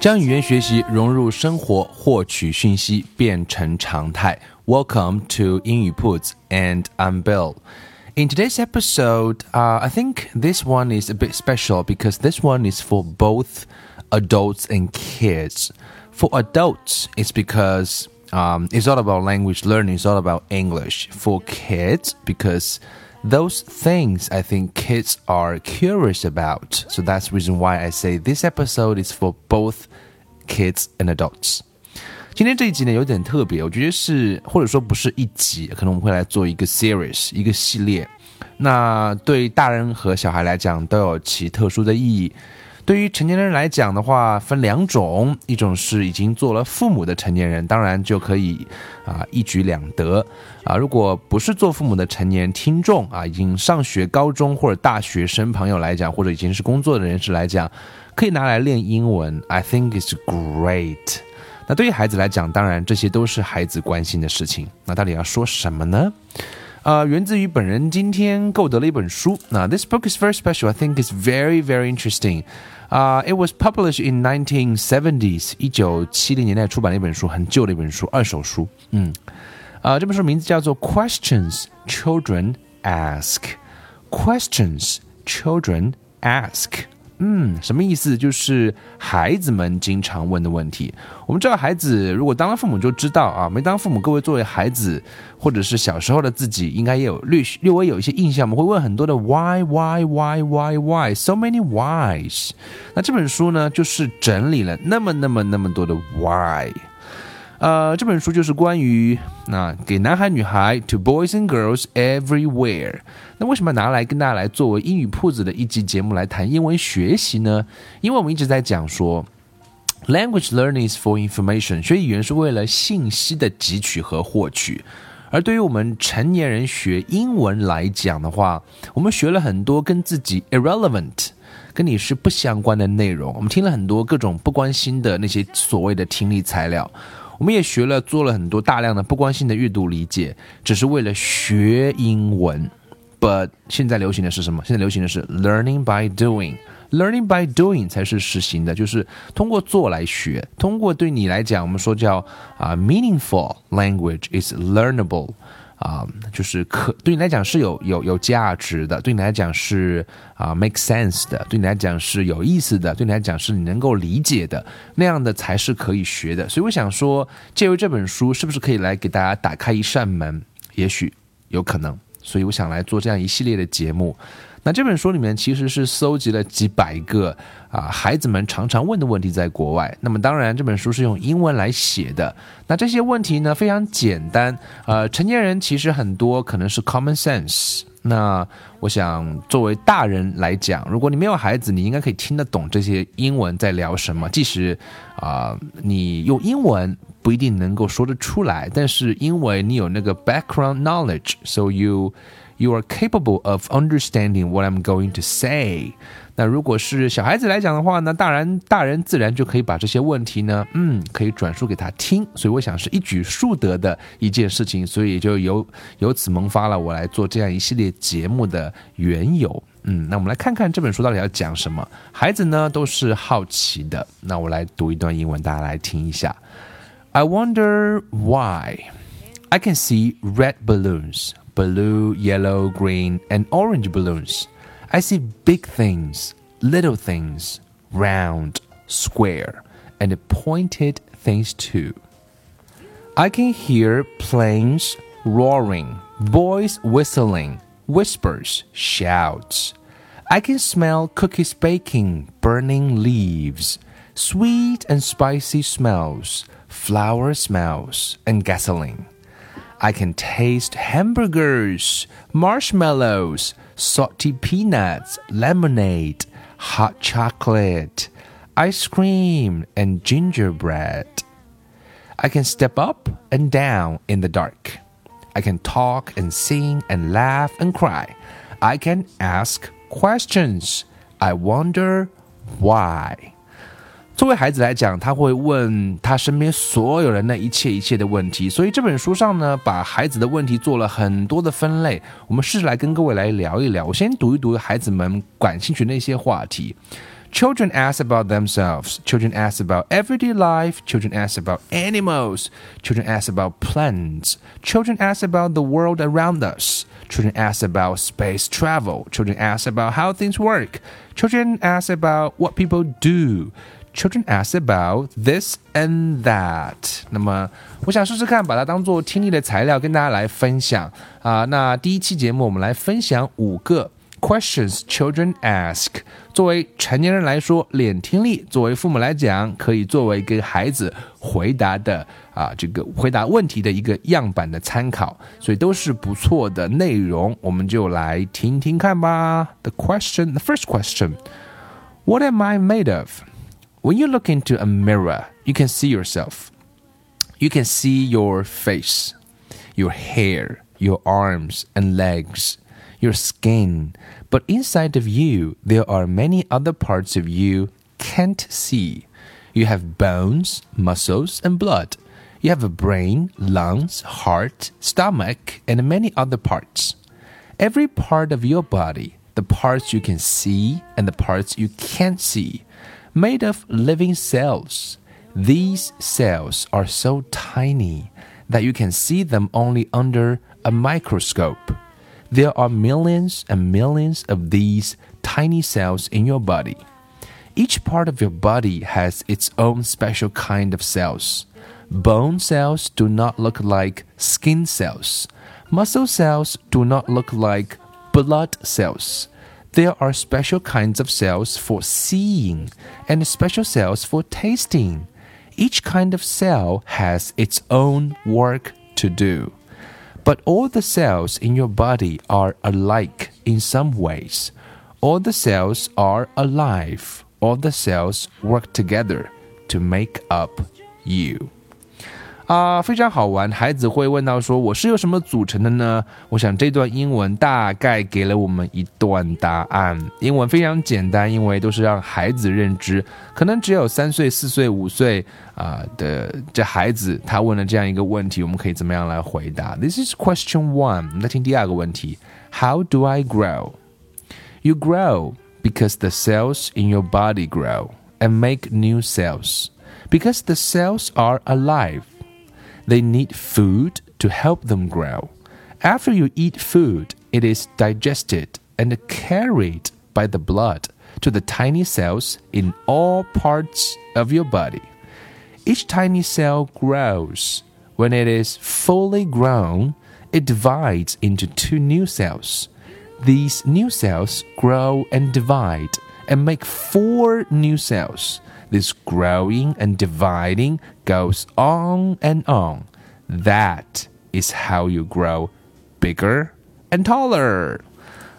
将语言学习融入生活，获取讯息变成常态。Welcome to 英语 Puts and I'm Bill. In today's episode, uh, I think this one is a bit special because this one is for both adults and kids. For adults, it's because um, it's all about language learning, it's all about English. For kids, because those things I think kids are curious about. So that's the reason why I say this episode is for both kids and adults. 今天这一集呢有点特别，我觉得是或者说不是一集，可能我们会来做一个 series 一个系列。那对大人和小孩来讲都有其特殊的意义。 对于成年人来讲的话，分两种，一种是已经做了父母的成年人，当然就可以啊一举两得啊。如果不是做父母的成年听众啊，已经上学、高中或者大学生朋友来讲，或者已经是工作的人士来讲，可以拿来练英文。I think it's great。那对于孩子来讲，当然这些都是孩子关心的事情。那到底要说什么呢？呃，源自于本人今天购得了一本书。那 This book is very special. I think it's very very interesting. 啊、uh,，It was published in 1970s，一九七零年代出版的一本书，很旧的一本书，二手书。嗯，啊、uh,，这本书名字叫做《Questions Children Ask》。Questions Children Ask。 嗯，什么意思？就是孩子们经常问的问题。我们知道，孩子如果当了父母就知道啊，没当父母，各位作为孩子或者是小时候的自己，应该也有略略微有一些印象。我们会问很多的 why why why why why so many whys。那这本书呢，就是整理了那么那么那么多的 why。呃，这本书就是关于那给男孩女孩，to boys and girls everywhere。那为什么拿来跟大家来作为英语铺子的一集节目来谈英文学习呢？因为我们一直在讲说，language learning is for information，学语言是为了信息的汲取和获取。而对于我们成年人学英文来讲的话，我们学了很多跟自己 irrelevant。跟你是不相关的内容，我们听了很多各种不关心的那些所谓的听力材料。我们也学了，做了很多大量的不关心的阅读理解，只是为了学英文。But 现在流行的是什么？现在流行的是 learning by doing，learning by doing 才是实行的，就是通过做来学。通过对你来讲，我们说叫啊 meaningful language is learnable。啊，就是可对你来讲是有有有价值的，对你来讲是啊 make sense 的，对你来讲是有意思的，对你来讲是你能够理解的，那样的才是可以学的。所以我想说，借由这本书，是不是可以来给大家打开一扇门？也许有可能。所以我想来做这样一系列的节目。那这本书里面其实是搜集了几百个啊孩子们常常问的问题，在国外。那么当然这本书是用英文来写的。那这些问题呢非常简单，呃，成年人其实很多可能是 common sense。那我想作为大人来讲，如果你没有孩子，你应该可以听得懂这些英文在聊什么。即使啊你用英文不一定能够说得出来，但是因为你有那个 background knowledge，so you。You are capable of understanding what I'm going to say。那如果是小孩子来讲的话呢，大人大人自然就可以把这些问题呢，嗯，可以转述给他听。所以我想是一举数得的一件事情，所以就由由此萌发了我来做这样一系列节目的缘由。嗯，那我们来看看这本书到底要讲什么。孩子呢都是好奇的。那我来读一段英文，大家来听一下。I wonder why I can see red balloons blue, yellow, green, and orange balloons. I see big things, little things, round, square, and pointed things too. I can hear planes roaring, boys whistling, whispers, shouts. I can smell cookies baking, burning leaves, sweet and spicy smells, flower smells, and gasoline. I can taste hamburgers, marshmallows, salty peanuts, lemonade, hot chocolate, ice cream, and gingerbread. I can step up and down in the dark. I can talk and sing and laugh and cry. I can ask questions. I wonder why. 作为孩子来讲，他会问他身边所有人的一切一切的问题，所以这本书上呢，把孩子的问题做了很多的分类。我们试着来跟各位来聊一聊。我先读一读孩子们感兴趣的那些话题。Children ask about themselves. Children ask about everyday life. Children ask about animals. Children ask about plants. Children ask about the world around us. Children ask about space travel. Children ask about how things work. Children ask about what people do. Children ask about this and that。那么，我想试试看，把它当做听力的材料跟大家来分享啊。那第一期节目，我们来分享五个 questions children ask。作为成年人来说，练听力；作为父母来讲，可以作为给孩子回答的啊这个回答问题的一个样板的参考。所以都是不错的内容，我们就来听听看吧。The question, the first question: What am I made of? When you look into a mirror, you can see yourself. You can see your face, your hair, your arms and legs, your skin. But inside of you, there are many other parts of you can't see. You have bones, muscles, and blood. You have a brain, lungs, heart, stomach, and many other parts. Every part of your body, the parts you can see and the parts you can't see, made of living cells. These cells are so tiny that you can see them only under a microscope. There are millions and millions of these tiny cells in your body. Each part of your body has its own special kind of cells. Bone cells do not look like skin cells. Muscle cells do not look like blood cells. There are special kinds of cells for seeing and special cells for tasting. Each kind of cell has its own work to do. But all the cells in your body are alike in some ways. All the cells are alive. All the cells work together to make up you. 啊，非常好玩。孩子会问到说：“我是由什么组成的呢？”我想这段英文大概给了我们一段答案。英文非常简单，因为都是让孩子认知。可能只有三岁、四岁、五岁啊的这孩子，他问了这样一个问题，我们可以怎么样来回答？This is question one。我们再听第二个问题：How do I grow? You grow because the cells in your body grow and make new cells. Because the cells are alive. They need food to help them grow. After you eat food, it is digested and carried by the blood to the tiny cells in all parts of your body. Each tiny cell grows. When it is fully grown, it divides into two new cells. These new cells grow and divide and make four new cells. This growing and dividing goes on and on. That is how you grow bigger and taller.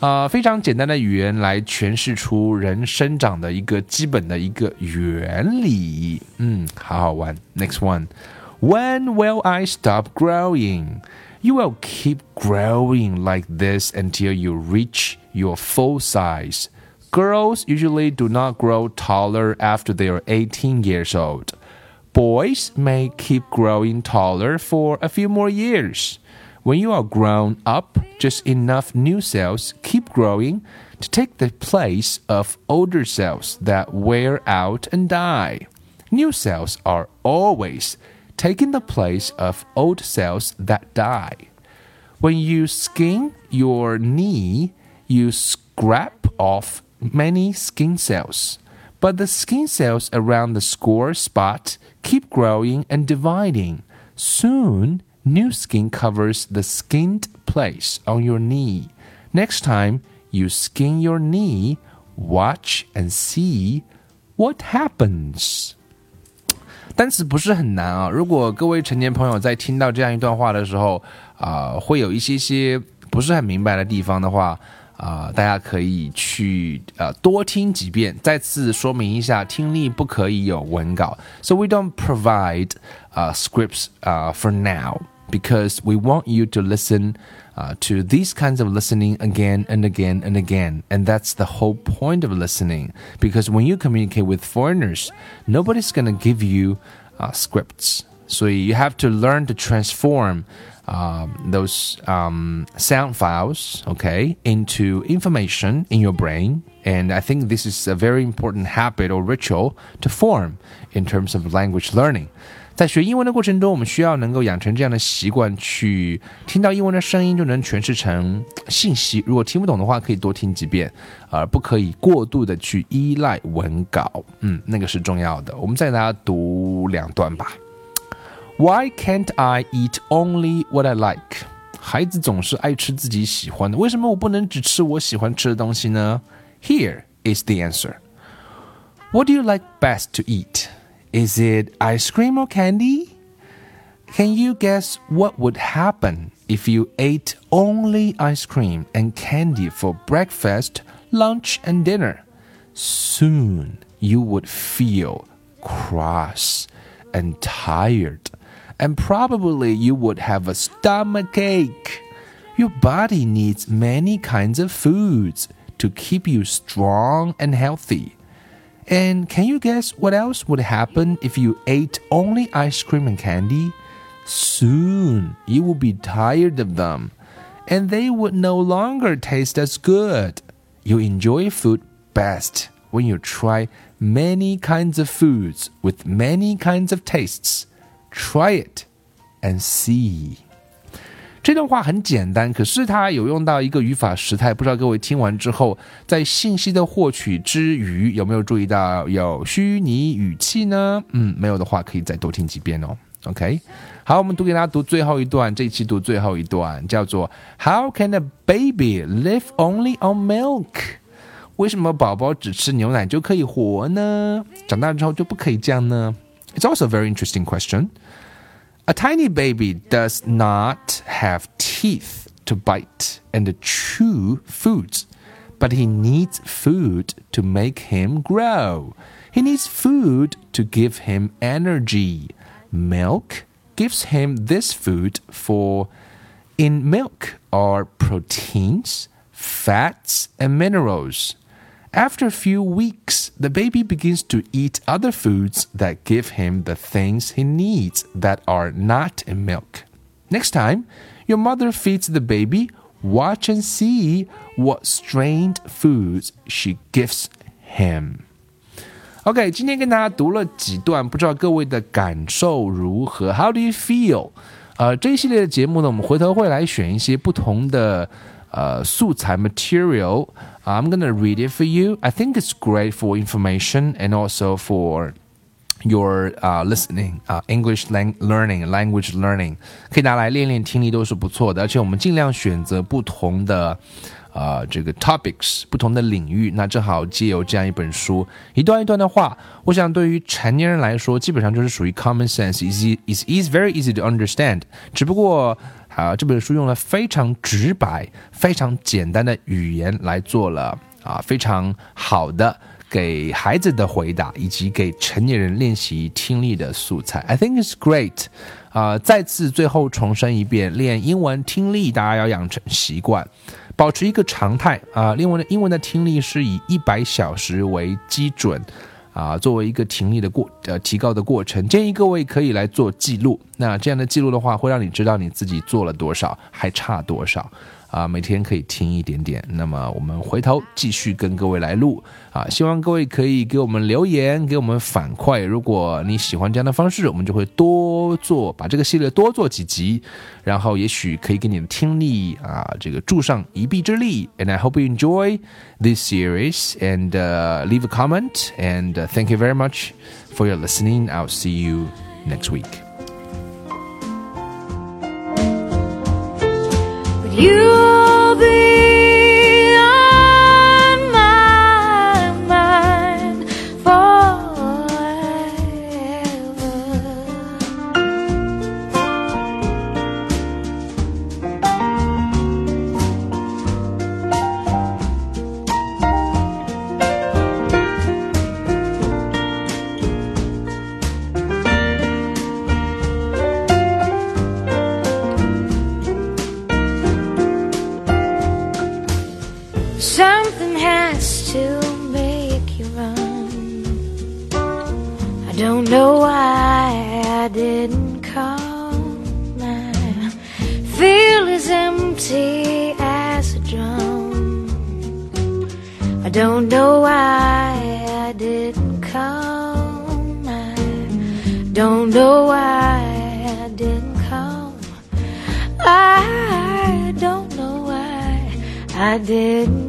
啊，非常简单的语言来诠释出人生长的一个基本的一个原理。嗯，好好玩。Next one. When will I stop growing? You will keep growing like this until you reach your full size. Girls usually do not grow taller after they are 18 years old. Boys may keep growing taller for a few more years. When you are grown up, just enough new cells keep growing to take the place of older cells that wear out and die. New cells are always taking the place of old cells that die. When you skin your knee, you scrape off many skin cells, but the skin cells around the score spot keep growing and dividing. Soon, new skin covers the skinned place on your knee. Next time you skin your knee, watch and see what happens. 单词不是很难啊。如果各位成年朋友在听到这样一段话的时候，啊，会有一些些不是很明白的地方的话， 啊，大家可以去呃多听几遍。再次说明一下，听力不可以有文稿。So we don't provide uh scripts uh for now because we want you to listen. Uh, to these kinds of listening again and again and again. And that's the whole point of listening. Because when you communicate with foreigners, nobody's going to give you uh, scripts. So you have to learn to transform um, those um, sound files, okay, into information in your brain. And I think this is a very important habit or ritual to form in terms of language learning. 在学英文的过程中，我们需要能够养成这样的习惯，去听到英文的声音就能诠释成信息。如果听不懂的话，可以多听几遍，而不可以过度的去依赖文稿。嗯，那个是重要的。我们再给大家读两段吧。 Why can't I eat only what I like？孩子总是爱吃自己喜欢的，为什么我不能只吃我喜欢吃的东西呢？Here is the answer. What do you like best to eat? Is it ice cream or candy? Can you guess what would happen if you ate only ice cream and candy for breakfast, lunch, and dinner? Soon you would feel cross and tired, and probably you would have a stomach ache. Your body needs many kinds of foods to keep you strong and healthy. And can you guess what else would happen if you ate only ice cream and candy? Soon you will be tired of them, and they would no longer taste as good. You enjoy food best when you try many kinds of foods with many kinds of tastes. Try it and see. 这段话很简单，可是它有用到一个语法时态，不知道各位听完之后，在信息的获取之余，有没有注意到有虚拟语气呢？嗯，没有的话，可以再多听几遍哦。OK，好，我们读给大家读最后一段，这一期读最后一段，叫做 How can a baby live only on milk？为什么宝宝只吃牛奶就可以活呢？长大之后就不可以这样呢？It's also a very interesting question. A tiny baby does not have teeth to bite and chew foods, but he needs food to make him grow. He needs food to give him energy. Milk gives him this food for in milk are proteins, fats, and minerals. After a few weeks, the baby begins to eat other foods that give him the things he needs that are not in milk. Next time, your mother feeds the baby, watch and see what strange foods she gives him. OK，今天跟大家读了几段，不知道各位的感受如何？How do you feel？呃，这一系列的节目呢，我们回头会来选一些不同的 呃素材 material。I'm gonna read it for you. I think it's great for information and also for your uh, listening 啊、uh,，English lang learning language learning 可以拿来练练听力都是不错的，而且我们尽量选择不同的。呃，这个 topics 不同的领域，那正好借由这样一本书，一段一段的话，我想对于成年人来说，基本上就是属于 common sense，is is is very easy to understand。只不过 啊，这本书用了非常直白、非常简单的语言来做了啊非常好的给孩子的回答，以及给成年人练习听力的素材。I think it's great。啊，再次最后重申一遍，练英文听力大家要养成习惯，保持一个常态啊。英文的英文的听力是以一百小时为基准。啊，作为一个听力的过呃提高的过程，建议各位可以来做记录。那这样的记录的话，会让你知道你自己做了多少，还差多少。啊，每天可以听一点点。那么我们回头继续跟各位来录啊，希望各位可以给我们留言，给我们反馈。如果你喜欢这样的方式，我们就会多做，把这个系列多做几集，然后也许可以给你的听力啊这个助上一臂之力。And I hope you enjoy this series and leave a comment and thank you very much for your listening. I'll see you next week. You empty as a drum. I don't know why I didn't come. I don't know why I didn't come. I don't know why I didn't